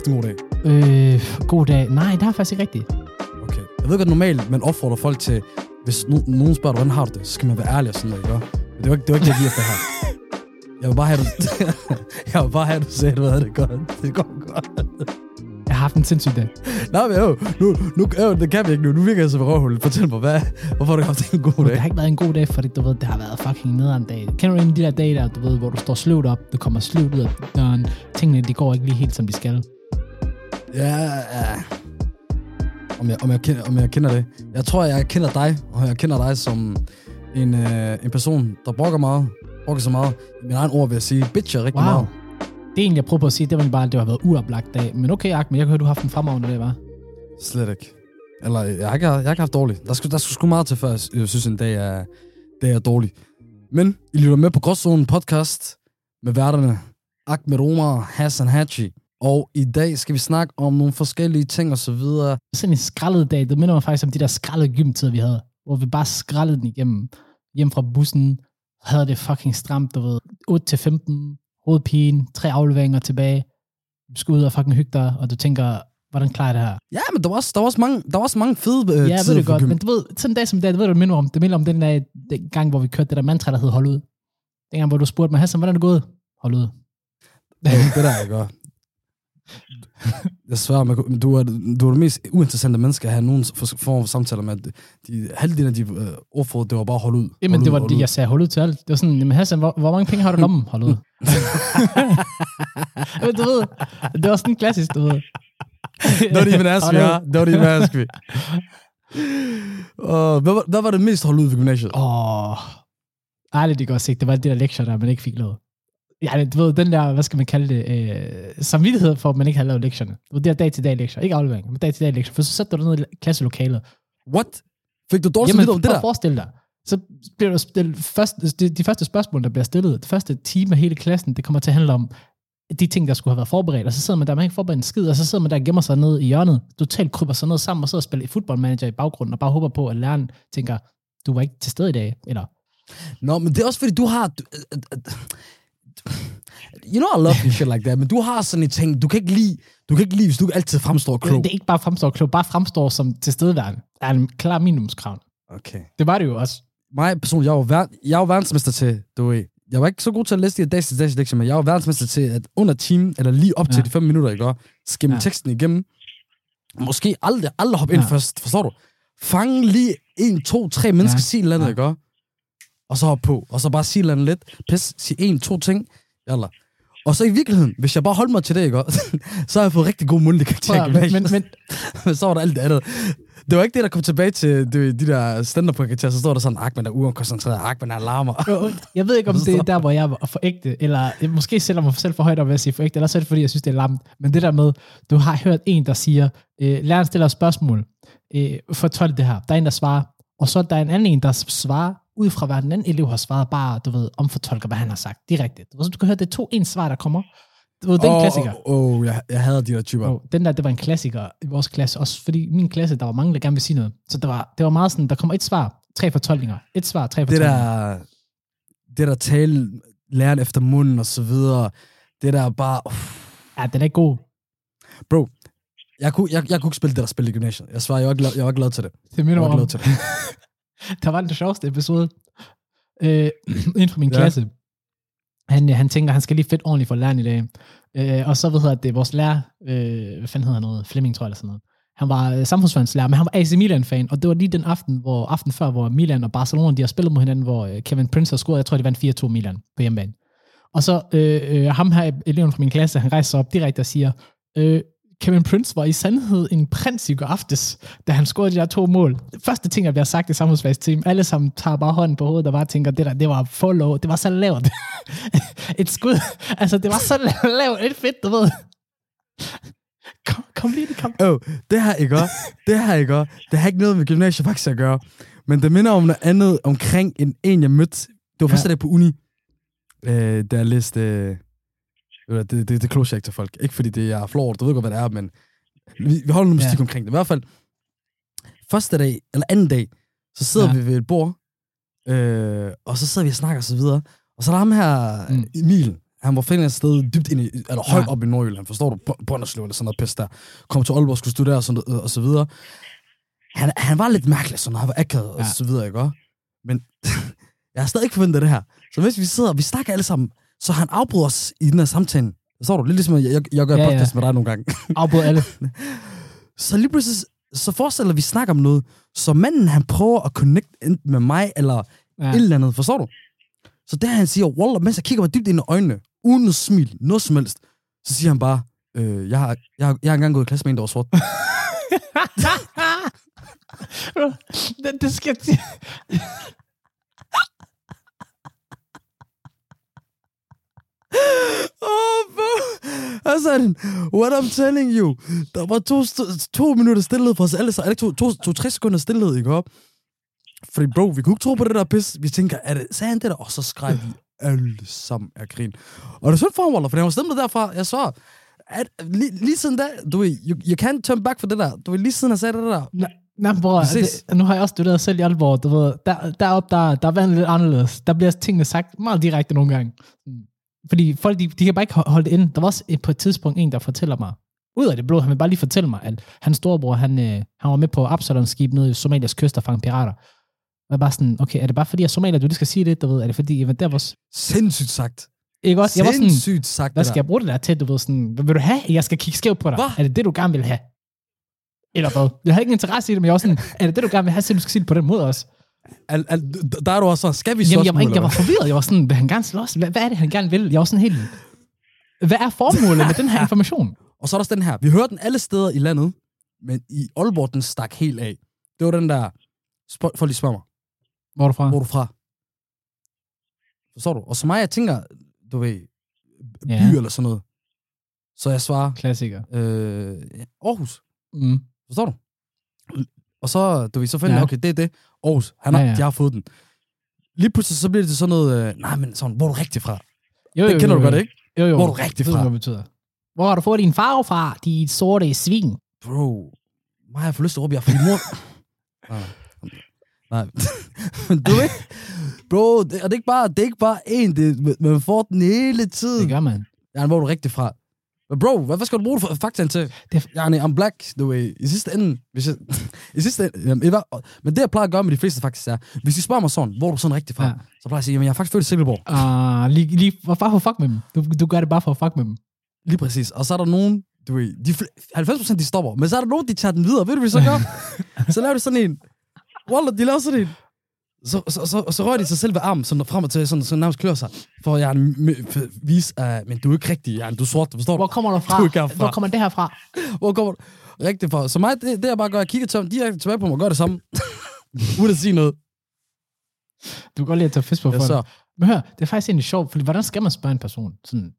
Haft en god dag? Øh, god dag. Nej, det har jeg faktisk ikke rigtigt. Okay. Jeg ved godt normalt, man opfordrer folk til, hvis no- nogen spørger, hvordan har du det, så skal man være ærlig og sådan noget, ikke? Men det var ikke det, var ikke det jeg gik efter her. Jeg vil bare have, du, jeg vil bare have, du sagde, du havde det godt. Det går godt. Jeg har haft en sindssyg dag. Nej, men jo, nu, nu, jo, det kan vi ikke nu. Nu virker jeg som røvhul. Fortæl mig, hvad, hvorfor har du haft en god Det dag? har ikke været en god dag, fordi du ved, det har været fucking nederen dag. Kender du en af de der dage der, du ved, hvor du står sløvt op, du kommer sløvt ud af døren, tingene de går ikke lige helt, som de skal. Ja. Om jeg, om, jeg kender, om jeg kender det. Jeg tror, jeg kender dig, og jeg kender dig som en, øh, en person, der brokker meget. Brokker så meget. I min egen ord vil jeg sige, bitcher rigtig Wow. meget. Det egentlig, jeg prøver på at sige, det var bare, at det har været uoplagt dag. Men okay, Ahmed, jeg kan høre, du har haft en fremragende dag, var? Slet ikke. Eller, jeg har ikke, jeg har ikke haft dårligt. Der skulle, der skulle sgu meget til, før jeg jeg synes, en dag er, dag er dårlig. Men I lytter med på Gråzonen podcast med værterne Ahmed Omar, Hassan Haji. Og i dag skal vi snakke om nogle forskellige ting og så videre. Sådan en skrællet dag, det minder mig faktisk om de der skraldede gymtider, vi havde. Hvor vi bare skrællede den igennem. Hjem fra bussen, havde det fucking stramt, du ved. 8-15, hovedpine, tre afleveringer tilbage. Du skal ud og fucking hygge dig, og du tænker, hvordan klarer jeg det her? Ja, men der var også, der var også, mange, der var også mange fede øh, Ja, jeg ved det godt, gym. men du ved, sådan en dag som det, du ved, du minder om, det minder om den, der, den gang, hvor vi kørte det der mantra, der hed hold ud. Den gang, hvor du spurgte mig, Hassan, hvordan er det gået? Hold ud. Det der, jeg gør. Svær, man, kunne- du er, du er det mest uinteressante menneske at have nogen for- form for samtaler med. De, halvdelen af de øh, ordforråd, det var bare hold ud. Jamen, hold det var det, ud. jeg sagde hold ud til alt. Det var sådan, jamen Hassan, hvor, hvor mange penge har du i lommen? Hold ud. Men du ved, det var sådan klassisk, du ved. Don't even ask me, ja. Don't even ask me. Uh, hvad, var, hvad var det mest hold ud ved gymnasiet? Åh, ærligt, det går sikkert. Det var det der lektier, der man ikke fik lavet. Ja, du ved, den der, hvad skal man kalde det, øh, samvittighed for, at man ikke har lavet lektierne. Du ved, det er dag-til-dag lektier. Ikke aflevering, men dag-til-dag lektier. For så sætter du dig ned i klasselokalet. What? Fik du dårligt samvittighed om det der? at forestille dig. Så bliver der stillet først, de, de første spørgsmål, der bliver stillet, det første time af hele klassen, det kommer til at handle om de ting, der skulle have været forberedt, og så sidder man der, man ikke forberedt en skid, og så sidder man der og gemmer sig ned i hjørnet, totalt kryber sig ned sammen, og sidder og spiller fodboldmanager i baggrunden, og bare håber på, at læreren tænker, du var ikke til stede i dag, eller Nå, men det er også fordi, du har... Du, øh, øh, you know I love you shit like that, men du har sådan en ting, du kan ikke lide, du kan ikke lide, hvis du altid fremstår klog. det er ikke bare fremstår klog, bare fremstår som tilstedeværende. Det er en klar minimumskrav. Okay. Det var det jo også. Mig personligt, jeg var, ver- jeg var verdensmester til, du ved, jeg var ikke så god til at læse de her dags til dags lektier, men jeg var verdensmester til, at under timen, eller lige op til Ja. de fem minutter, ikke? Skimme Ja. teksten igennem. Måske aldrig, aldrig hoppe ind Ja. først, forstår du? Fange lige en, to, tre mennesker, Ja. sige et eller andet, Ja. ikke? Og så hoppe på, og så bare sige et eller andet lidt. Pis, sige en, to ting, jalla. Og så i virkeligheden, hvis jeg bare holdt mig til det, ikke? så har jeg fået rigtig god mundtlig karakter. At- men, men, men, så var der alt det andet. Det var ikke det, der kom tilbage til de, de der stand karakterer Så står der sådan, Ahmed er ukoncentreret, Ahmed er larmer. Jo, Jeg ved ikke, om det er der, hvor jeg var for ægte, eller måske sætter mig selv for højt ved at sige for ægte, eller så er det, fordi jeg synes, det er lamt. Men det der med, du har hørt en, der siger, øh, læreren stiller et spørgsmål, øh, fortolk det her. Der er en, der svarer, og så er der en anden en, der svarer, ud fra hvad den anden elev har svaret, bare, du ved, omfortolker, hvad han har sagt direkte. Du, ved, du kan høre, det er to ens svar, der kommer. Det er en klassiker. Åh, oh, jeg, jeg hader de der typer. Og den der, det var en klassiker i vores klasse, også fordi min klasse, der var mange, der gerne ville sige noget. Så det var, det var meget sådan, der kommer et svar, tre fortolkninger. Et svar, tre Det fortolkninger. der, det der tale læren efter munden og så videre, det der bare... Uff. Ja, den er ikke god. Bro, jeg kunne, jeg, jeg kunne ikke spille det der spil i gymnasiet. Jeg svarer, jeg var, glad, jeg var glad til det. Det minder Jeg var om, glad til det. der var den sjoveste episode øh, inden for min Ja. klasse. Han, øh, han tænker, han skal lige fedt ordentligt for læreren i dag. Øh, og så ved jeg, at det er vores lærer, øh, hvad fanden hedder han noget, Flemming tror jeg, eller sådan noget. Han var øh, samfundsfagslærer, men han var AC Milan-fan, og det var lige den aften, hvor aften før, hvor Milan og Barcelona, de har spillet mod hinanden, hvor øh, Kevin Prince har scoret, jeg tror, de vandt 4-2 Milan på hjemmebane. Og så øh, øh, ham her, eleven fra min klasse, han rejser sig op direkte og siger, øh, Kevin Prince var i sandhed en prins i går aftes, da han scorede de der to mål. Det første ting, der bliver sagt i samfundsfagsteam, alle sammen tager bare hånden på hovedet og bare tænker, det der, det var for low, det var så lavt. et skud, altså det var så lavt, et fedt, du ved. Kom, kom lige, kom. Åh, oh, det her ikke. Det her ikke. Det har ikke noget med gymnasiet faktisk at gøre. Men det minder om noget andet omkring en, en jeg mødte. Det var første Ja. dag på uni, øh, da jeg læste... Øh, hvad, det, det, det close jeg ikke til folk. Ikke fordi det er flot, du ved godt, hvad det er, men vi, vi holder noget musik Ja. omkring det. I hvert fald, første dag, eller anden dag, så sidder Ja. vi ved et bord, øh, og så sidder vi og snakker og så videre. Og så er der ham her, Mm. Emil, han var fandme et sted dybt ind i, eller højt Ja. op i Nordjylland, forstår du? Br- Brønderslev eller sådan noget pis der. Kom til Aalborg, skulle studere og, sådan, noget, og så videre. Han, han var lidt mærkelig, sådan, han var akavet ja. og så videre, ikke også? Men jeg har stadig ikke forventet det her. Så hvis vi sidder, vi snakker alle sammen, så han afbryder os i den her samtale. Så du, lidt ligesom jeg, jeg, jeg gør Ja, ja, ja. podcast med dig nogle gange. Afbrød alle. Så lige pludselig, så forestiller vi snakker om noget, så manden han prøver at connect enten med mig, eller Ja. et eller andet, forstår du? Så der han siger, Wallah, mens jeg kigger mig dybt ind i øjnene, uden noget smil, noget som helst, så siger han bare, øh, jeg, har, jeg, har, jeg har engang gået i klasse med en, der var sort. det, det skal oh, bro. Han sagde, den, what I'm telling you. Der var to, to minutter stillhed for os alle sammen. Eller to, to, to, tre sekunder stillhed, ikke op? Fordi bro, vi kunne ikke tro på det der pis. Vi tænker, er det, sagde han det der? Og så skreg vi alle sammen af grin. Og det er synd for ham, Waller, for han var stemt derfra. Jeg så, at, lige, lige siden da, du ved, you, you can't turn back for det der. Du ved, lige siden han sagde det der. Nej, men bror, det, nu har jeg også studeret selv i Aalborg, du ved, der, deroppe, der, der er vandet lidt anderledes. Der bliver tingene sagt meget direkte nogle gange. Fordi folk, de, de kan bare ikke ho- holde det inde. Der var også et, på et tidspunkt en, der fortæller mig, ud af det blå, han vil bare lige fortælle mig, at hans storebror, han, øh, han var med på Absalons skib nede i Somalias kyst og fange pirater. Og jeg er bare sådan, okay, er det bare fordi, at Somalia, du lige skal sige det, du ved, er det fordi, jeg der var, Sindssygt sagt. ikke også? Jeg var sådan, Sindssygt sagt. hvad skal jeg bruge det der til, du ved, sådan, hvad vil du have, jeg skal kigge skævt på dig? Hvad? Er det det, du gerne vil have? Eller hvad? Jeg har ikke interesse i det, men jeg var sådan, er det det, du gerne vil have, så du skal sige det på den måde også? Al, al, der er du også så, skal vi slås Jamen, jeg, var ikke, jeg var forvirret. Jeg var sådan, vil han gerne slås? Hvad, hvad er det, han gerne vil? Jeg var sådan helt... Hvad er formålet med den her information? Og så er der også den her. Vi hører den alle steder i landet, men i Aalborg, den stak helt af. Det var den der, spørg, folk lige spørger mig, Hvor er du fra? hvor er du fra? Forstår du? Og så mig, jeg tænker, du ved, by Ja. eller sådan noget. Så jeg svarer, Klassiker. øh, Aarhus. Mm. Forstår du? Og så, du ved, så finder Ja. okay, det er det. Aarhus, han har, Ja, ja, de har fået den. Lige pludselig, så bliver det sådan noget, øh, nej, men sådan, hvor er du rigtig fra? Jo, Det kender du godt, ikke? Jo, jo. Hvor er du rigtig fra? Hvad det betyder. Hvor har du fået din far fra? De sorte svin. Bro, mig har fået lyst til at råbe, jeg er fra din mor. Nej. Nej. Du ved, bro, det, og det er ikke bare, det er ikke bare én, det, man får den hele tiden. Det gør man. Ja, hvor er du rigtig fra? Men bro, hvad, hvad skal du bruge det for faktaen til? Det- Yani, I'm black, du ved. I sidste ende, hvis jeg, i sidste ende, jamen, i men det jeg plejer at gøre med de fleste faktisk er, hvis de spørger mig sådan, hvor er du sådan rigtig fra? Ja. Så plejer jeg at sige, jamen jeg er faktisk født i Silkeborg. Uh, lige, lige, bare for at fuck med dem. Du, du gør det bare for at fuck med dem. Lige præcis. Og så er der nogen, du ved, de, fl- 90% de stopper, men så er der nogen, de tager den videre. Ved du, hvad de så gør? så laver de sådan en, Wallah, de laver sådan en, så, så, så, så rører de sig selv ved armen, sådan frem og til, sådan, så nærmest klør sig, for at jeg vise, at men du er ikke rigtig, ja, du er sort, forstår Hvor kommer du fra? Du er. Hvor kommer det her fra? Hvor kommer du? Rigtig for. Så mig, det, det jeg bare gør, jeg kigger til ham direkte tilbage på mig og gør det samme. Uden at sige noget. Du kan godt lide at tage fisk på Jeg folk. så, Men hør, det er faktisk egentlig sjovt, fordi hvordan skal man spørge en person? Sådan,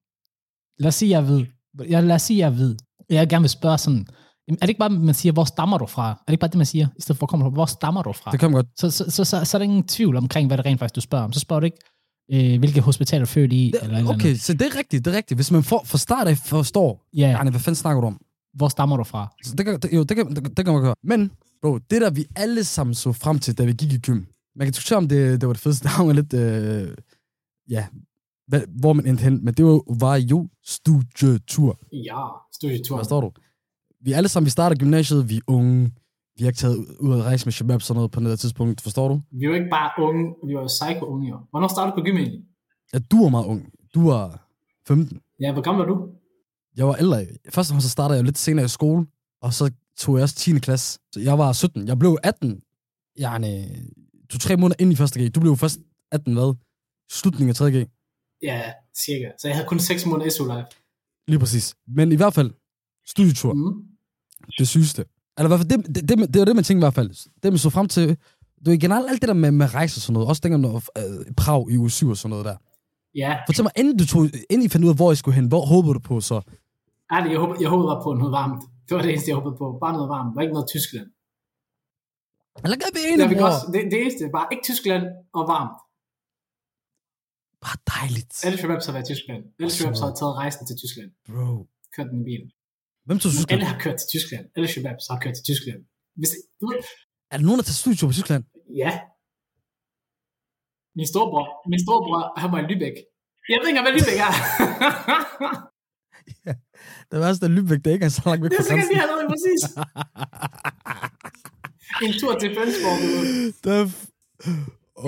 lad os sige, jeg ved. Jeg, lad os sige, jeg ved. Jeg gerne vil spørge sådan, er det ikke bare, man siger, hvor stammer du fra? Er det ikke bare det, man siger? I stedet for, hvor kommer du, hvor stammer du fra? det kan godt. Så, så, så, så, så, er der ingen tvivl omkring, hvad det rent faktisk du spørger om. Så spørger du ikke, øh, hvilket hospital du er født i, eller, eller Okay, så det er rigtigt, det er rigtigt. Hvis man for, fra start af forstår, Ja, ja. hvad fanden snakker du om? hvor stammer du fra? Så det kan, det, jo, det kan, det, det kan man gøre. Men, bro, det der vi alle sammen så frem til, da vi gik i gym. Man kan diskutere, om det, det var det fedeste. Var lidt, øh, ja, hvad, hvor man endte hen. Men det var, var jo studietur. Ja, studietur. Forstår du? Vi er alle sammen, vi starter gymnasiet, vi er unge. Vi har ikke taget ud at rejse med Shabab sådan noget på noget tidspunkt, forstår du? Vi var ikke bare unge, vi var jo psycho unge jo. Hvornår startede du på gym egentlig? Ja, du er meget ung. Du er 15. Ja, hvor gammel er du? Jeg var ældre. Først og fremmest så startede jeg lidt senere i skole, og så tog jeg også 10. klasse. Så jeg var 17. Jeg blev 18, yani, to-tre måneder ind i første G. Du blev først 18, hvad? Slutningen af 3. G. Ja, cirka. Så jeg havde kun 6 måneder SU live. Lige præcis. Men i hvert fald, studietur. Mm. Det sygeste. Eller i hvert fald, det, det, det, det var det, man tænkte i hvert fald. Det, man så frem til, du ved, generelt alt det der med, med rejse og sådan noget, også dengang noget, øh, Prag i uge 7 og sådan noget der. Ja, Fortæl mig, inden du tog, inden I fandt ud af, hvor I skulle hen, hvor håbede du på så? ærligt, jeg håbede, jeg håbede på noget varmt. Det var det eneste, jeg håbede på. Bare noget varmt. Der var ikke noget Tyskland. Eller gør vi Det, enige, også, det, det eneste, bare ikke Tyskland og varmt. Bare dejligt. Alle Shababs har været i Tyskland. Alle Shababs har taget rejsen til Tyskland. Bro. Kørt den i bilen. Hvem tog Tyskland? Alle har kørt til Tyskland. Alle Shababs har kørt til Tyskland. Hvis, du ved, Er der nogen, der tager studietur på Tyskland? ja. Min storebror, min storebror, han var i Lübeck. Jeg ved ikke, engang, hvad Lübeck er. Det værste er Lübeck, det er ikke engang så langt væk det er fra sikkert grænsen. lige hernede, præcis. En tur til Flensborg. er f-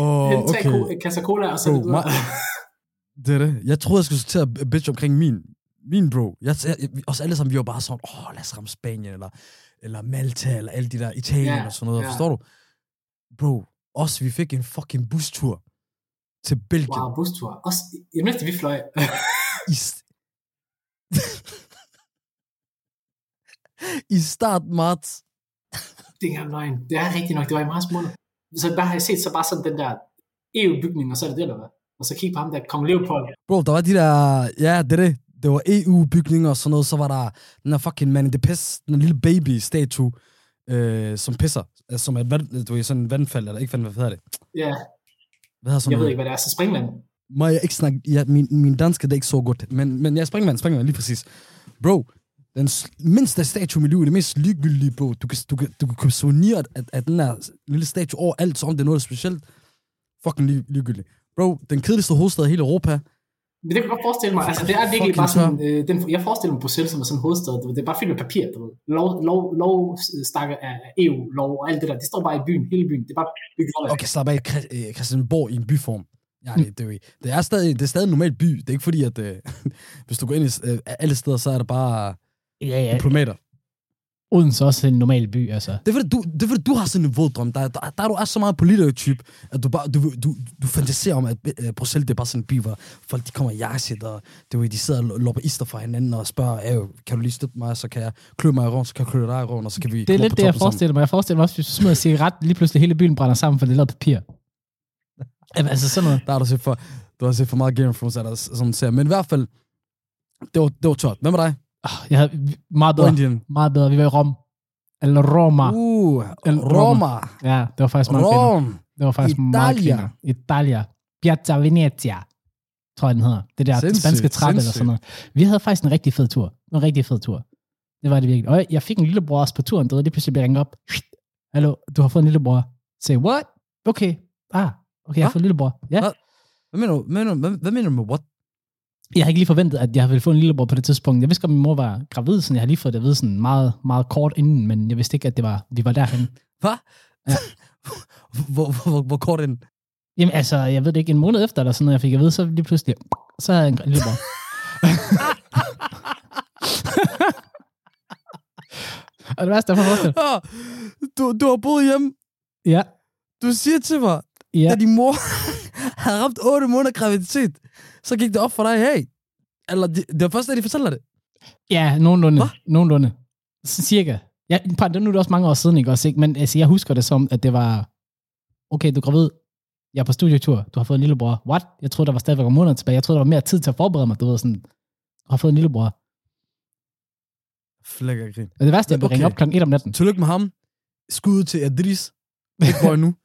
Åh, Hente okay. ko- kasser cola, og så det videre. Det er det. Jeg troede, jeg skulle sortere bitch omkring min, min bro. Jeg, jeg, os alle sammen, vi var bare sådan, åh, lad os ramme Spanien, eller, eller Malta, eller alle de der Italien Ja, og sådan noget. ja. Forstår du? Bro, os, vi fik en fucking bustur til Belgien. Wow, bustur. Også, det mindste, vi fløj. I, st- I start marts. det er løgn. Det er rigtigt nok, det var i marts måned. Så bare har jeg set så bare sådan den der EU-bygning, og så er det det, eller hvad? Og så kig på ham der, Kong Leopold. Bro, der var de der, ja, det er det. Det var EU-bygninger og sådan noget. Så var der den der fucking man in the piss, den lille baby-statue, øh, som pisser. Altså, som er et vand, du ved, sådan en vandfald, eller ikke vandfald, hvad hedder det? Ja, Hvad hedder sådan jeg ved noget? ikke, hvad det er. Så springvand. Må jeg ikke snakke... Ja, min, min dansk er det ikke så godt. Men, men ja, springvand, springvand, lige præcis. Bro, den mindste statue i mit liv er det mest ligegyldige, bro. Du kan, du kan, du kan købe souvenir af, af den der lille statue overalt, som om det er noget specielt. Fucking lig, ligegyldigt. Bro, den kedeligste hovedstad i hele Europa. Men det kan jeg godt forestille mig. Altså, det er virkelig bare sådan, øh, den, jeg forestiller mig Bruxelles som er sådan en hovedstad. Det er bare fyldt med papir, du ved. Lov, lov, lov stakker af EU, lov og alt det der. Det står bare i byen, hele byen. Det er bare bygget. Okay, slap af øh, Christianborg i en byform. Ja, det, det, er det, er stadig, det er stadig en normal by. Det er ikke fordi, at øh, hvis du går ind i øh, alle steder, så er der bare Ja, ja. diplomater. Odense er også en normal by, altså. Det er fordi, du, det er fordi, du har sådan en våddrøm. Der, der, der, du er så meget politikertype, at du, bare, du, du, du fantaserer om, at uh, Bruxelles det er bare sådan en by, hvor folk de kommer i jakkesæt, og det, ved, de sidder og lopper ister fra hinanden og spørger, "Øh, kan du lige støtte mig, så kan jeg klø mig i røven, så kan jeg klø dig i røven, og så kan vi Det er lidt det, jeg toppen sammen." forestiller mig. Jeg forestiller mig også, hvis du smider cigaret, lige pludselig hele byen brænder sammen, for det er lavet papir. Jamen, altså sådan noget. Der har du set for, du har set for meget Game of Thrones, er der sådan ser. Men i hvert fald, det var, det var tørt. Hvem var dig? Oh, jeg havde meget bedre. Indien. Meget bedre. Vi var i Rom. Eller Roma. Uh, El- Roma. Ja, det var faktisk meget fint. Rom. Det var faktisk meget Italia. fint. Italia. Piazza Venezia, tror jeg, den hedder. Det der Sindssygt, spanske træt eller sådan noget. Vi havde faktisk en rigtig fed tur. En rigtig fed tur. Det var det virkelig. Og jeg fik en lillebror også på turen. Det var lige pludselig blev ringet op. Hallo, du har fået en lillebror. Say, what? Okay. Ah, okay, jeg har fået en lillebror. Ja. Hvad? Hvad mener du, hvad, mener, du- hvad, hvad mener du med what? Jeg har ikke lige forventet, at jeg ville få en lillebror på det tidspunkt. Jeg vidste at min mor var gravid, så jeg har lige fået det at vide sådan meget, meget kort inden, men jeg vidste ikke, at det var, vi var derhen. Hvad? Ja. hvor, hvor, hvor, hvor kort er den? Jamen altså, jeg ved det ikke, en måned efter, eller sådan noget, jeg fik at vide, så lige pludselig, så havde jeg en lillebror. Og det værste er for forestille. Ah, du, du har boet hjemme. Ja, Du siger til mig, ja. da din mor har ramt 8 måneder graviditet, så gik det op for dig, hey. Eller det, det var først, da de fortæller det. Ja, nogenlunde. Hva? Nogenlunde. Cirka. Ja, par- det er nu er det også mange år siden, ikke også? Ikke? Men altså, jeg husker det som, at det var, okay, du er gravid, jeg er på studietur, du har fået en lillebror. What? Jeg troede, der var stadigvæk om måneder tilbage. Jeg troede, der var mere tid til at forberede mig, du ved sådan, du har fået en lillebror. Flækker grin. Og det værste, jeg blev Okay. ringet op klokken 1 om natten. Tillykke med ham. Skud til Adris. Ikke boy nu.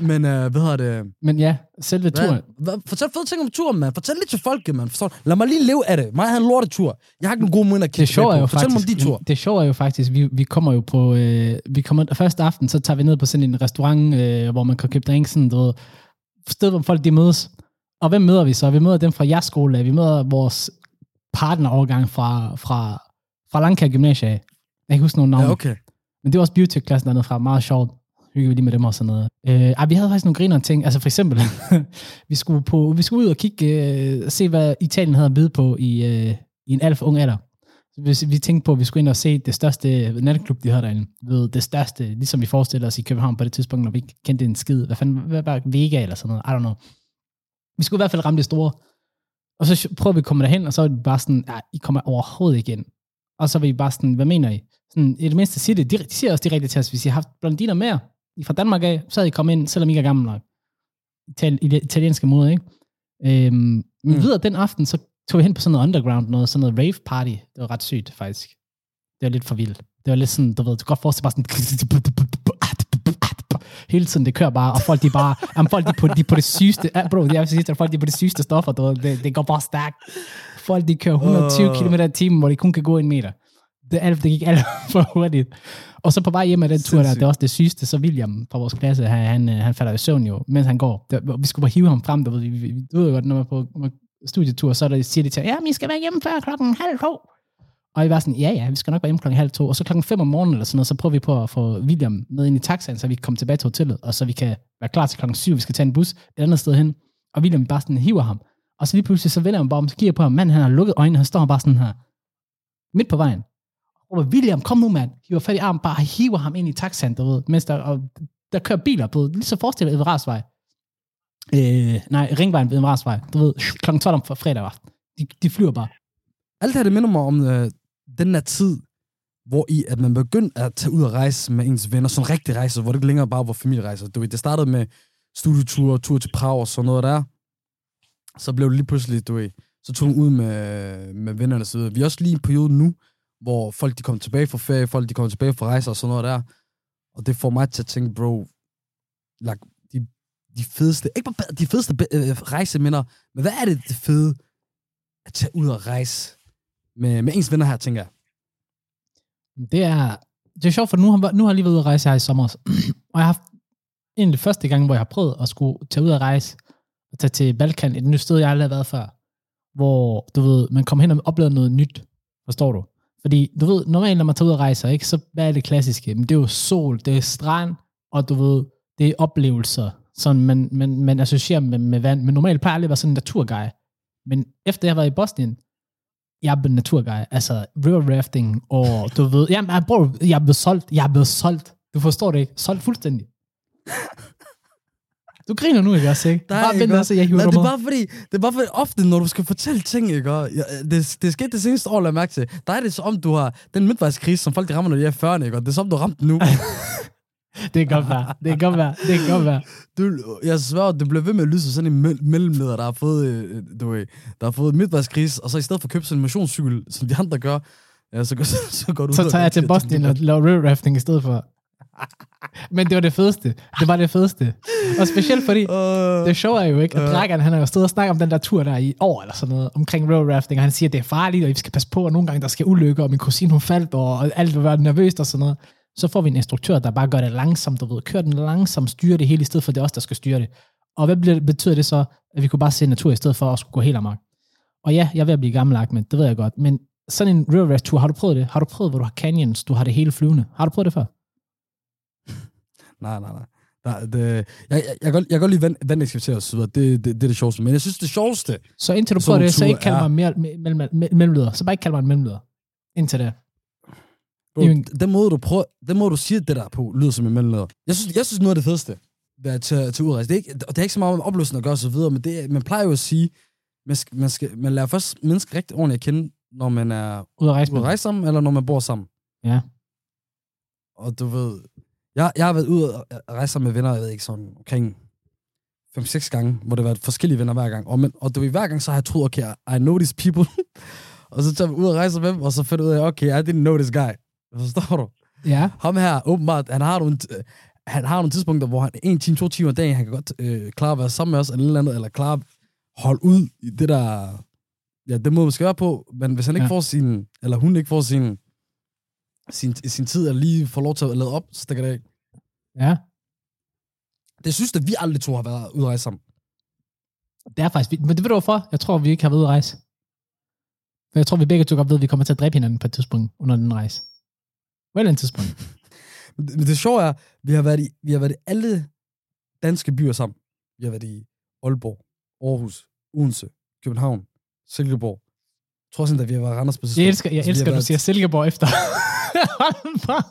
Men uh, hvad hedder det? Men ja, selve turen. Hvad, hvad, fortæl fede ting om turen, mand. Fortæl lidt til folket, mand. Forstår? Lad mig lige leve af det. Mig har en lortetur. Jeg har ikke nogen gode måneder at Det kigge sjove er jo. Fortæl mig om faktisk, din tur. det sjove er jo faktisk, vi, vi kommer jo på, øh, vi kommer første aften, så tager vi ned på sådan en restaurant, øh, hvor man kan købe drinks, sådan, du ved, sted, hvor folk de mødes. Og hvem møder vi så? Vi møder dem fra jeres skole, vi møder vores partnerovergang fra, fra, fra Langkær Gymnasie. Jeg kan ikke huske nogen navn. Ja, okay. Men det var også beauty-klassen dernede fra, meget sjovt hyggede vi lige med dem og sådan noget. Øh, ej, vi havde faktisk nogle griner ting. Altså for eksempel, vi, skulle på, vi skulle ud og kigge, øh, se hvad Italien havde at byde på i, øh, i en alt for ung alder. Hvis vi tænkte på, at vi skulle ind og se det største natklub, de havde derinde. Ved det største, ligesom vi forestiller os i København på det tidspunkt, når vi ikke kendte en skid. Hvad fanden, hvad var Vega eller sådan noget? I don't know. Vi skulle i hvert fald ramme det store. Og så prøvede vi at komme derhen, og så var det bare sådan, ja, I kommer overhovedet ikke ind. Og så var vi bare sådan, hvad mener I? Sådan, I det mindste siger det, de, de siger også direkte til os, hvis I har haft blondiner med, i fra Danmark af, så havde I kommet ind, selvom I ikke er gamle nok. Ital- i det italienske måde, ikke? Øhm, men Mm. videre den aften, så tog vi hen på sådan noget underground, noget, sådan noget rave party. Det var ret sygt, faktisk. Det var lidt for vildt. Det var lidt sådan, du ved, du kan godt forestille bare sådan, hele tiden, det kører bare, og folk de bare, jamen, folk de på, de på det sygeste, ja, bro, jeg vil sige, at folk de er på det sygeste stoffer, du ved, det, det går bare stærkt. Folk de kører 120 Åh. km i timen, hvor de kun kan gå en meter. Det, alt, det gik alt for hurtigt. Og så på vej hjem af den tur der, det er også det sygeste, så William fra vores klasse, han, han, øh, han falder i søvn jo, mens han går. Det, vi skulle bare hive ham frem, ved, vi- vi- du ved jo godt, når man er på, man studietur, så er der, siger de til, ja, I skal være hjemme før klokken halv to. Og I var sådan, ja, ja, vi skal nok være hjemme klokken halv to. Og så klokken fem om morgenen eller sådan noget, så prøver vi på at få William med ind i taxaen, så vi kan komme tilbage til hotellet, og så vi kan være klar til klokken syv, vi skal tage en bus et andet sted hen. Og William bare sådan hiver ham. Og så lige pludselig, så vender han bare om, så kigger på ham, manden han har lukket øjnene, han står bare sådan her, midt på vejen råber, William, kom nu, mand. Hiver fat i armen, bare hiver ham ind i taxaen, du ved, mens der, og der kører biler på, lige så forestil dig Rasvej. Øh, nej, Ringvejen ved Rasvej. Du ved, klokken 12 om fredag aften. De, de flyver bare. Alt det her, det minder mig om øh, den der tid, hvor i, at man begyndte at tage ud og rejse med ens venner, sådan en rigtig rejse, hvor det ikke længere bare var familierejser. Du ved, det startede med studieture, tur til Prag og sådan noget der. Så blev det lige pludselig, du ved, så tog ud med, med vennerne og så videre. Vi er også lige i en periode nu, hvor folk de kommer tilbage fra ferie, folk de kommer tilbage fra rejser og sådan noget der. Og det får mig til at tænke, bro, like, de, de fedeste, ikke bare de fedeste øh, rejseminder, men hvad er det, det fede at tage ud og rejse med, med ens venner her, tænker jeg? Det er, det er sjovt, for nu har, nu har jeg lige været ude at rejse her i sommer, og jeg har haft en af de første gange, hvor jeg har prøvet at skulle tage ud og rejse, og tage til Balkan, et nyt sted, jeg aldrig har været før, hvor, du ved, man kommer hen og oplever noget nyt, forstår du? Fordi, du ved, normalt når man tager ud og rejser, ikke, så hvad er det klassiske? Men det er jo sol, det er strand, og du ved, det er oplevelser, sådan man, man, man associerer med, med vand. Men normalt plejer jeg at være sådan en naturguy. Men efter jeg har været i Bosnien, jeg er blevet naturguy. Altså, river rafting, og du ved, jamen, jeg, bro, jeg er blevet solgt, jeg er blevet solgt. Du forstår det ikke? Solgt fuldstændig. Du griner nu, ikke også, ikke? Nej, bare vent, også? så jeg hiver Nej, det er bare fordi, det er bare fordi, ofte når du skal fortælle ting, ikke? Ja, det, det skete det seneste år, lad mærke til. Der er det så om, du har den midtvejskrise, som folk rammer, når de er i 40'erne, ikke? Og det er som, du har ramt nu. Det kan godt være. Det kan godt være. Det kan godt være. du, jeg svær, det bliver ved med at lyde som sådan en mel- mellemleder, der har fået, øh, du ved, der har fået midtvejskrise, og så i stedet for at købe sådan en motionscykel, som de andre gør, ja, så, går, så, så går du Så tager jeg til Boston og laver river rafting i stedet for. Men det var det fedeste. Det var det fedeste. Og specielt fordi, Øh, det sjove er jo ikke, at Øh. Dragan, han har jo stået og snakket om den der tur der i år, eller sådan noget, omkring river rafting, og han siger, at det er farligt, og vi skal passe på, og nogle gange der skal ulykker, og min kusine hun faldt, og alt vil være nervøst og sådan noget. Så får vi en instruktør, der bare gør det langsomt, du ved, kører den langsomt, styrer det hele, i stedet for det er os, der skal styre det. Og hvad bliver, betyder det så, at vi kunne bare se natur, i stedet for at skulle gå helt amok? Og ja, jeg er ved at blive gammel, men det ved jeg godt. Men sådan en river raft tur, har du prøvet det? Har du prøvet, hvor du har canyons, du har det hele flyvende? Har du prøvet det før? Nej, nej, nej. Der, det, jeg, jeg, jeg, kan godt- jeg kan godt lide vand, vandekskritere og så videre. Det, det, det er det sjoveste. Men jeg synes, det sjoveste, Så indtil du prøver det, så ikke kald er- mig mere, me- mellem, me- mellemleder. Så bare ikke kald mig en mellemleder. Indtil det. Bro, Jamen- den måde, du prøver, den måde, du siger det der på, lyder som en mellemleder. Jeg synes, jeg synes noget af det fedeste at tage til udrejse, det er ikke, og det er ikke så meget om oplevelsen at gøre så videre, men det, man plejer jo at sige, man, skal, man, skal, man lærer først mennesker rigtig ordentligt at kende, når man er Ud at rejse ude at rejse sammen, eller når man bor sammen. Ja. Og du ved, jeg, jeg har været ude at rejse med venner, jeg ved ikke, sådan omkring 5-6 gange, hvor det har været forskellige venner hver gang. Og, men, og du ved, hver gang så har jeg troet, okay, I know these people. og så tager vi ud og rejser med dem, og så finder ud af, okay, I didn't know this guy. Forstår du? Ja. Ham her, åbenbart, han har nogle, han har nogle tidspunkter, hvor han en time, to timer om dagen, han kan godt øh, klare at være sammen med os, eller et eller andet, eller klare at holde ud i det der, ja, det må man skal være på, men hvis han ikke Ja. får sin, eller hun ikke får sin, sin, sin tid, eller lige får lov til at lade op, så stikker det af. Ja. Det synes jeg, vi aldrig to har været ude at rejse sammen. Det er faktisk vildt. Men det ved du hvorfor? Jeg tror, vi ikke har været ude at rejse. For jeg tror, vi begge to godt ved, at vi kommer til at dræbe hinanden på et tidspunkt under den rejse. På et eller andet tidspunkt. Men det, men det sjove er, vi har været i, vi har været i alle danske byer sammen. Vi har været i Aalborg, Aarhus, Odense, København, Silkeborg. Tror sådan, at vi har været i Randers på Jeg elsker, jeg elsker at du siger Silkeborg efter. Hold bare.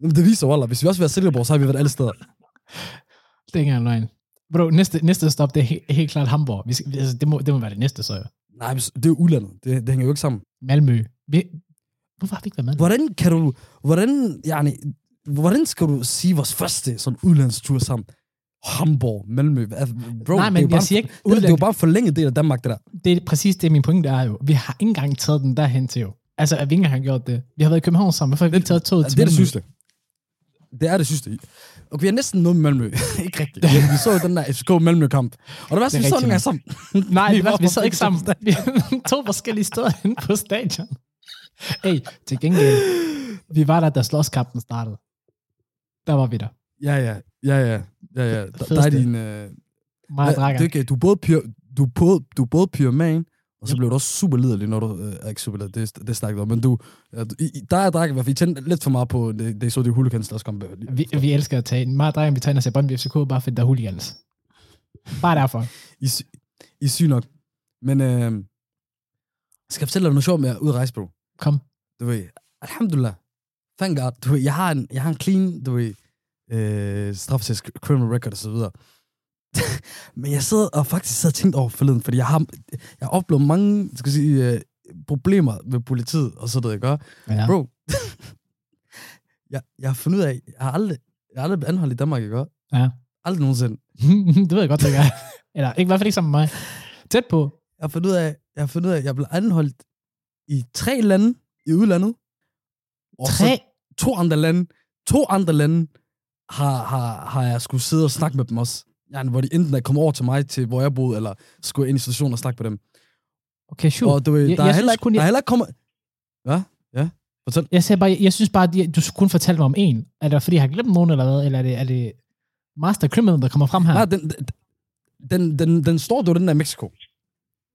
Men det viser jo, hvis vi også have Silkeborg, så har vi været alle steder. Det er ikke engang løgn. Bro, næste, næste stop, det er helt, helt klart Hamburg. Vi skal, altså, det, må, det må være det næste, så jo. Nej, men det er jo udlandet. Det, det hænger jo ikke sammen. Malmø. Vi, hvorfor har vi ikke været med? Hvordan kan du... Hvordan, yani, hvordan skal du sige vores første sådan udlandstur sammen? Hamburg, Malmø. Hvad- Bro, Nej, men det er jo jeg bare, siger ikke det, det er jo bare forlænget del af Danmark, det der. Det er præcis det, min pointe er jo. Vi har ikke engang taget den derhen til jo. Altså, at vi ikke engang har gjort det. Vi har været i København sammen. Hvorfor har vi ikke taget toget Ja, til det er det Malmø? sidste. Det er det sidste. Okay, vi har næsten noget med Malmø. ikke rigtigt. Vi, vi så jo den der FCK Malmø-kamp. Og det var Det er vi så rigtigt den gang nok. sammen. Nej, Vi var vi sad ikke sammen. Vi to forskellige steder inde på stadion. Hey, til gengæld, vi var der, da slåskampen startede. Der var vi der. Ja, ja. Ja, ja. Ja, ja. Der, der er din... Øh, Meget ja, det, du, er både pir, du, er både, du er både pyroman, og så Yep. blev du også super liderlig, når du... Øh, ikke super liderlig, det, det snakker om, men du... Ja, du i, der er drak i hvert fald, I tændte lidt for meget på, det, det er så det hooligans, der også kom. Vi, vi elsker at tage meget drenge, vi og ser Brøndby FCK, bare fordi der er hooligans. Bare derfor. I, I syg nok. Men øh, skal jeg fortælle dig noget sjovt med at ud at rejse, bro? Kom. Du ved, alhamdulillah. Thank God. Du ved, jeg har en, jeg har en clean, du ved, øh, straffetest, criminal record og så videre. Men jeg sidder og faktisk sidder og tænkt over forleden, fordi jeg har, jeg oplevet mange, skal jeg sige, øh, problemer med politiet og sådan noget, ikke? også? Ja. Bro, jeg, jeg har fundet ud af, jeg har aldrig, jeg har aldrig blevet anholdt i Danmark, ikke? også? Ja. Aldrig nogensinde. det ved jeg godt, det er. Eller ikke, i hvert fald ikke sammen med mig. Tæt på. Jeg har fundet ud af, jeg har fundet ud af, jeg blev anholdt i tre lande i udlandet. Og Tre. to andre lande, to andre lande har, har, har jeg skulle sidde og snakke med dem også. Ja, hvor de enten er kommet over til mig, til hvor jeg boede, eller skulle ind i stationen og snakke med dem. Okay, sure. Og du Jeg- der, jeg er synes heller ikke, kun, der jeg- er heller ikke kommet... Hvad? Ja? Fortæl. Jeg, siger bare, jeg synes bare, at du skulle kun fortælle mig om en. Er det fordi, jeg har glemt nogen, eller hvad? Eller er det, er det Master Criminal, der kommer frem her? Nej, den, den, den, den står jo den der Mexico.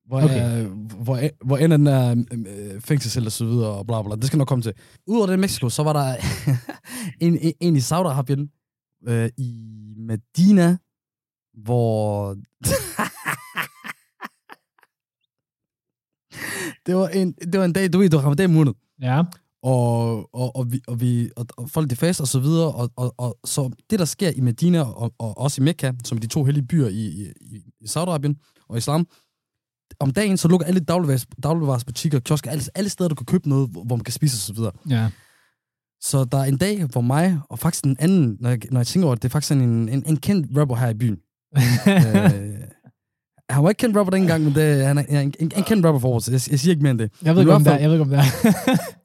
Hvor, Okay. okay. hvor, hvor en af den er øh, fængselscelle og så videre, og bla bla. Det skal nok komme til. Udover det i Mexico, så var der en, en, en i Saudi-Arabien, øh, i Medina, hvor... det, var en, det var en dag, du ved, det var ramadan måned. Ja. og, og, og, vi, og, vi, og, og folk de faster og så videre, og, og, og så det, der sker i Medina og, og også i Mekka, som er de to hellige byer i, i, i- Saudi-Arabien og Islam, om dagen, så lukker alle dagligvares, dagligvaresbutikker, kiosker, alle, alle steder, du kan købe noget, hvor hvor man kan spise og så videre. Ja. Så der er en dag, hvor mig, og faktisk en anden, når jeg, når jeg tænker over det, det er faktisk en, en, en kendt rapper her i byen. øh, han var ikke kendt rapper dengang, men det, han er en, en, en kendt rapper for os. Jeg, jeg siger ikke mere end det. jeg ved ikke, om det er. Jeg ved ikke, om det er.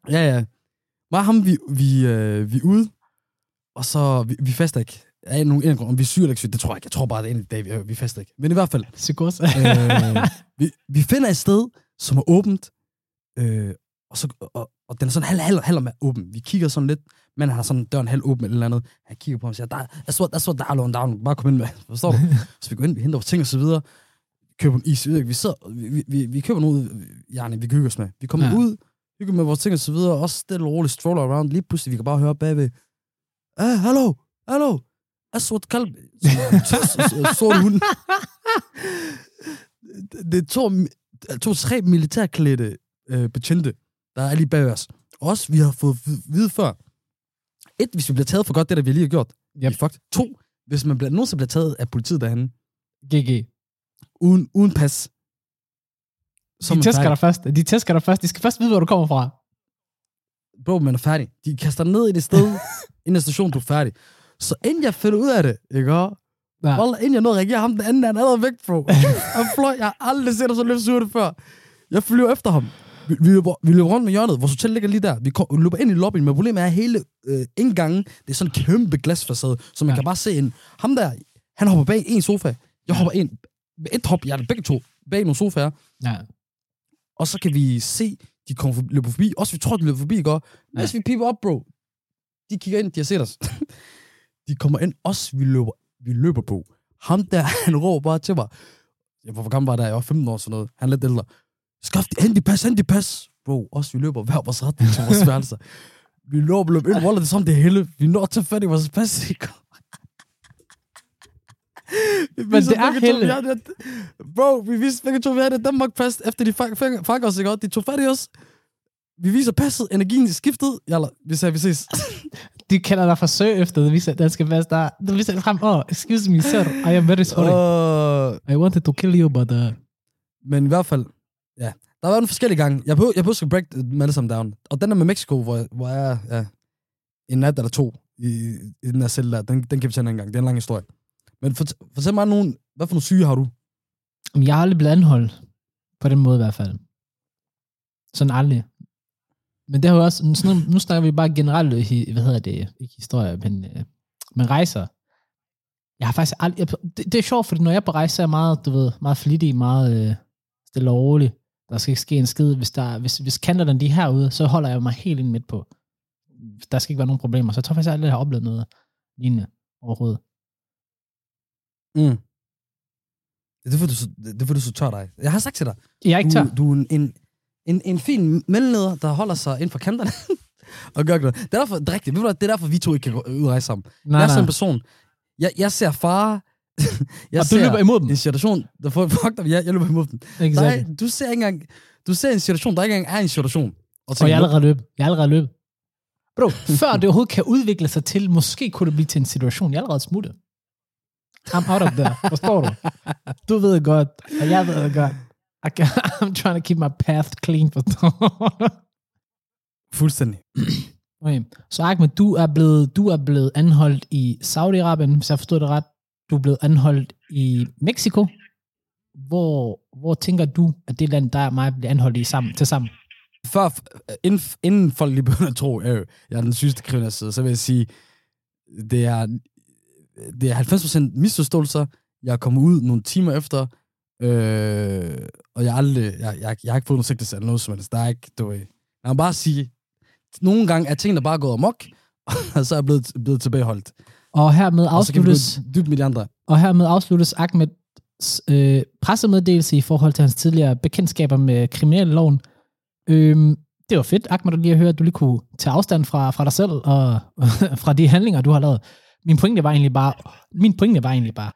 Ja, ja. Mig og ham, vi, vi, øh, vi er ude, og så, vi, vi fester ikke. Af nogle en grund, om vi er syge eller ikke syge, det tror jeg ikke. Jeg tror bare, det er en dag, vi, vi fester ikke. Men i hvert fald, Psykos. øh, vi, vi finder et sted, som er åbent, øh, og, så, og, og den er sådan halv, halv, halv med åben. Vi kigger sådan lidt, men han har sådan døren halv åben eller andet. Han kigger på ham og siger, der, that's what, that's what down, down. Bare kom ind med. Forstår du? så vi går ind, vi henter vores ting og så videre. Køber en is. Vi, sidder, vi, vi, vi, køber noget, yani, vi kan hygge os med. Vi kommer Ja. ud, hygger med vores ting og så videre, også stille og roligt stroller around. Lige pludselig, vi kan bare høre bagved, ah, hallo, hallo, Aswad Kalb. Sorte hund. Det er to, to tre militærklædte øh, betjente, der er lige bag os. Også, vi har fået vide før. Et, hvis vi bliver taget for godt, det der vi lige har gjort. Yep. Fucked. To, hvis man bliver, nogen, der bliver taget af politiet derhen, GG. uden, uden pas, er De tæsker dig først. De tæsker dig først. De skal først vide, hvor du kommer fra. Bro, man er færdig. De kaster dig ned i det sted, inden stationen, du er færdig. Så inden jeg finder ud af det, ikke? Ja. Wallah, inden jeg nåede at reagere, ham den anden, han er allerede væk, bro. Han fløj, jeg har aldrig set dig så løbe før. Jeg flyver efter ham. Vi, vi, løber, vi løber rundt med hjørnet. Vores hotel ligger lige der. Vi, kom, vi løber ind i lobbyen, men problemet er, at hele øh, indgangen, det er sådan en kæmpe glasfacade, så man Ja. ja. kan bare se en... Ham der, han hopper bag en sofa. Jeg hopper ind. Med et hop, jeg er begge to, bag nogle sofaer. Ja. Og så kan vi se, de kommer forbi, løber forbi. Også vi tror, de løber forbi går. Mens vi piper op, bro. De kigger ind, de har set os. de kommer ind, også vi løber, vi løber på. Ham der, han råber bare til mig. Jeg var hvor gammel var der? Jeg var 15 år sådan noget. Han er lidt ældre. Skaf de, hent pas, hent pas. Bro, også vi løber hver vores retning til vores værelser. Vi løber, løber ind, Wallah, det er som det hele. Vi når til fat i vores pas. ikke? Men det er to, Helle. det- Bro, vi viste begge to, vi havde det Danmark pas, efter de fang, fang, os, ikke? De tog fat i os. Vi viser passet, energien skiftet. Jalla, vi sagde, vi ses. De kalder dig for sø efter, det viser, skal være der. Du viser frem, oh, excuse me, sir, I am very sorry. Uh, I wanted to kill you, but... Uh, men i hvert fald, ja. Der var en forskellige gange. Jeg på, jeg behøver at break dem alle sammen down. Og den der med Mexico, hvor, hvor jeg ja, en nat eller to i, i den her celle der, den, den kan vi tage en anden gang. Det er en lang historie. Men fort, fortæl mig nogen, hvad for nogle syge har du? jeg har aldrig blevet anholdt. På den måde i hvert fald. Sådan aldrig. Men det har jo også, sådan, nu snakker vi bare generelt, hvad hedder det, ikke historie, men, øh, men rejser. Jeg har faktisk aldrig, jeg, det, det, er sjovt, fordi når jeg er på rejse, så er jeg meget, du ved, meget flittig, meget øh, stille og rolig. Der skal ikke ske en skid. Hvis, der, hvis, hvis kanterne de er herude, så holder jeg mig helt ind midt på. Der skal ikke være nogen problemer. Så jeg tror faktisk aldrig, jeg har oplevet noget lignende overhovedet. Mm. Det er fordi, du, så- det er fordi, du så tør dig. Jeg har sagt til dig, Jeg er ikke tør. du, du er en, en, en, fin mellemleder, der holder sig inden for kanterne. og gør noget. Det er derfor, det er rigtigt. Ved du hvad, det er derfor, vi to ikke kan gå ud og rejse sammen. Nej, jeg er sådan en person, jeg, jeg ser fare, jeg Og du ser løber imod dem. en situation, der får fuck dig, jeg, jeg løber imod den. Der Exakt. er, du ser ikke engang, du ser en situation, der ikke engang er en situation. Og, Og tænker, jeg er allerede løbet. Jeg er allerede løbet. Bro, før det overhovedet kan udvikle sig til, måske kunne det blive til en situation, jeg er allerede smuttet. I'm out of there. Forstår du? Du ved godt, og jeg ved det godt. I can, I'm trying to keep my path clean, forstår du? Fuldstændig. Okay. Så Ahmed, du er, blevet, du er blevet anholdt i Saudi-Arabien, hvis jeg forstod det ret. Du er blevet anholdt i Mexico. Hvor, hvor tænker du, at det land, der er mig, bliver anholdt i sammen, til sammen? Før, øh, inden, inden folk lige begynder at tro, at jeg er den sygeste kriminelle side, så vil jeg sige, det er, det er 90% misforståelser. Jeg er kommet ud nogle timer efter, øh, og jeg, aldrig, jeg, jeg, jeg har ikke fået nogen sigtelse eller noget som helst. Der er ikke, du ved. Jeg må bare sige, nogle gange er tingene bare gået amok, og så er jeg blevet, blevet tilbageholdt. Og hermed Og så afsluttes, gå dybt med de andre. og hermed afsluttes Ahmeds øh, pressemeddelelse i forhold til hans tidligere bekendtskaber med kriminalloven. Øhm, det var fedt, Ahmed, at lige at høre, at du lige kunne tage afstand fra, fra dig selv og fra de handlinger, du har lavet. Min pointe var egentlig bare, min pointe var egentlig bare,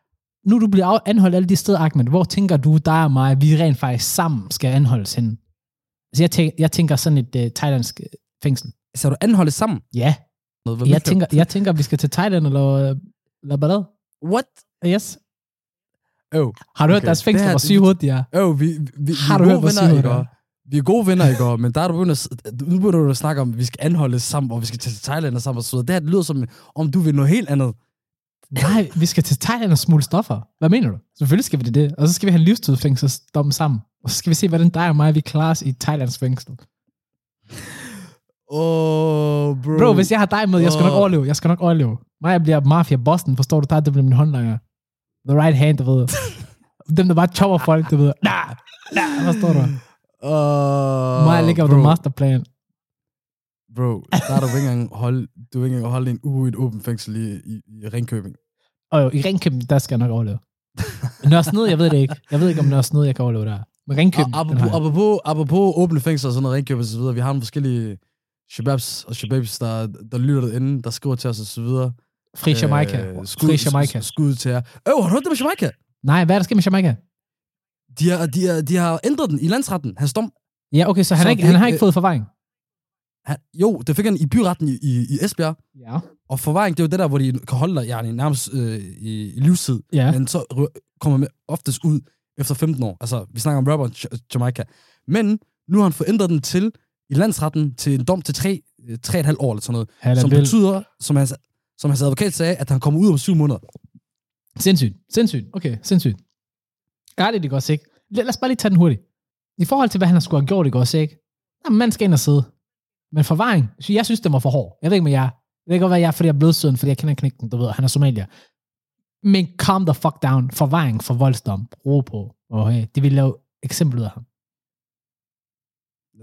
nu du bliver anholdt alle de steder, Ahmed, hvor tænker du, dig og mig, vi rent faktisk sammen skal anholdes henne? Altså jeg, tænker, jeg tænker sådan et uh, thailandsk øh, fængsel. Så du anholdt sammen? Ja, Noget, hvad jeg tænker, jeg tænker, vi skal til Thailand eller, eller hvad? What? Yes. Oh. Har du hørt Okay. deres fængsler, Det her- hvor syge de er? Oh, vi, vi, vi, Har vi du er hørt, venner, ikke? Og Vi er gode venner, ikke? Men der er du begyndt at, nu begynder du at snakke om, at vi skal anholdes sammen, og vi skal til Thailand og sammen og så. Det her det lyder som, om du vil noget helt andet. Nej, vi skal til Thailand og smule stoffer. Hvad mener du? Selvfølgelig skal vi det, det. Og så skal vi have en livstidsfængselsdom sammen. Og så skal vi se, hvordan dig og mig, vi klarer os i Thailands fængsel. Oh, bro. Bro, hvis jeg har dig med, jeg skal nok Åh. overleve. Jeg skal nok overleve. Mig, jeg bliver mafia Boston, forstår du? Der det bliver min håndlanger. The right hand, du ved. Dem, der bare chopper folk, du ved. Nah, nah, forstår du? Uh, Mig ligger på the masterplan. Bro, der er du ikke engang holde, du ikke engang holde en uge i et åbent fængsel i, i, i Ringkøbing. Og jo, i Ringkøbing, der skal jeg nok overleve. Nørresnede, jeg ved det ikke. Jeg ved ikke, om Nørresnede, jeg kan overleve der. Men Ringkøbing, Og apropos, apropos, apropos åbne fængsler og sådan noget, Ringkøbing og så videre, vi har nogle forskellige shababs og shababs, der, der lytter derinde, der skriver til os og så videre. Fri Jamaica. Øh, skud, Fri Jamaica. Skud til jer. Øh, har du hørt det med Jamaica? Nej, hvad er der sker med Jamaica? De har, de, har, de har ændret den i landsretten. Hans dom. Ja, okay, så han, Så ikke, han har ikke- ikke fået forvaring. Han, jo, det fik han i byretten i, i, i Esbjerg. Ja. Og forvaring, det er jo det der, hvor de kan holde dig yani, nærmest øh, i, i livstid. Ja. Men så kommer man oftest ud efter 15 år. Altså, vi snakker om rapper Jamaica. Men nu har han fået ændret den til i landsretten til en dom til 3, 3,5 år eller sådan noget. Han er som vild. betyder, som hans, som hans advokat sagde, at han kommer ud om syv måneder. Sindssygt. Sindssygt. Okay, sindssygt. Er det, det går ikke? Lad, os bare lige tage den hurtigt. I forhold til, hvad han har skulle have gjort i går, ikke? Jamen, man skal ind og sidde. Men forvaring, jeg synes, den var for hård. Jeg ved ikke med jer. Det kan godt være, jeg er, fordi jeg er blødsøden, fordi jeg kender knægten, du ved, han er somalier. Men calm the fuck down. Forvaring for voldsdom. Ro på. Og hey, det vil lave eksempel ud af ham.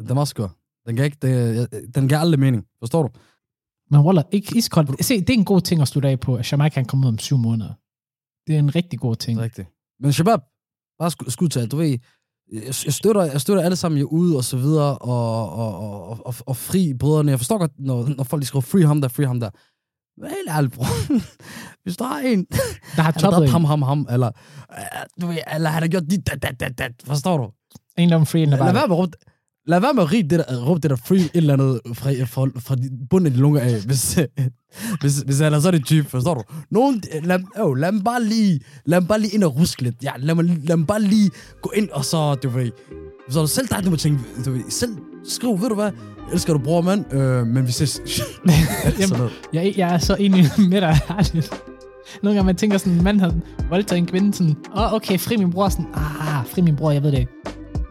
Den var skør. Den gav, ikke, det, den gav aldrig mening. Forstår du? Men Waller, ikke iskoldt. Se, det er en god ting at slutte af på, at Jamaica kan komme ud om syv måneder. Det er en rigtig god ting. Det er rigtigt. Men Shabab, bare skud, skud til. Du ved, jeg, jeg, støtter, jeg støtter alle sammen ude og så videre, og, og, og, og, og fri brødrene. Jeg forstår godt, når, når folk skriver free ham der, free ham der. Men helt ærligt, bror. Hvis der er en, Der har en. ham, ham, ham, eller, øh, du ved, eller han har gjort dit, dat, dat, dat. Forstår du? En er free, en der Lad bare... være råbe, lad være med at rige det der, råbe det der free et eller andet fra, fra, fra bunden af de lunger af, hvis, hvis, hvis han er sådan en type, forstår du? Nogen, lad, øh, lad mig bare lige, lad dem bare lige ind og ruske lidt. Ja, lad, mig, lad mig bare lige gå ind, og så, du ved, så er du selv dig, du må tænke, du ved, selv skriv, ved du hvad, jeg elsker du, bror, mand, øh, men vi ses. Jamen. Jeg, jeg er så enig med dig, ærligt. Nogle gange man tænker sådan, en mand har voldtaget en kvinde, sådan, åh, oh, okay, fri min bror, sådan, ah, fri min bror, jeg ved det ikke.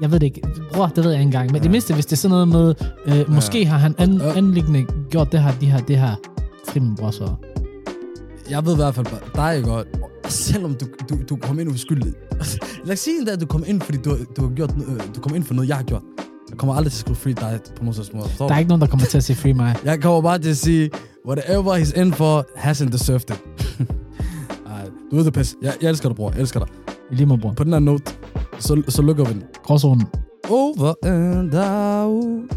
Jeg ved det ikke. Bror, det ved jeg ikke engang. Men ja. det mindste, hvis det er sådan noget med, øh, måske har han an, Ja. anliggende gjort det her, de her, det her. Fri min bror så. Jeg ved i hvert fald dig godt, selvom du, du, du kom ind uskyldig. Lad os sige, at du kom ind, fordi du, du, har gjort, øh, du kom ind for noget, jeg har gjort. Jeg kommer aldrig til at skrive free dig på nogen slags måde. Der er ikke nogen, der kommer til at se free mig. Jeg kommer bare til at sige, whatever he's in for, hasn't deserved it. Du ved det pis. Jeg, jeg elsker dig, bror. Jeg elsker dig. I lige måde, bror. På den her note, så, så lukker vi den. Gråzonen. Over and out.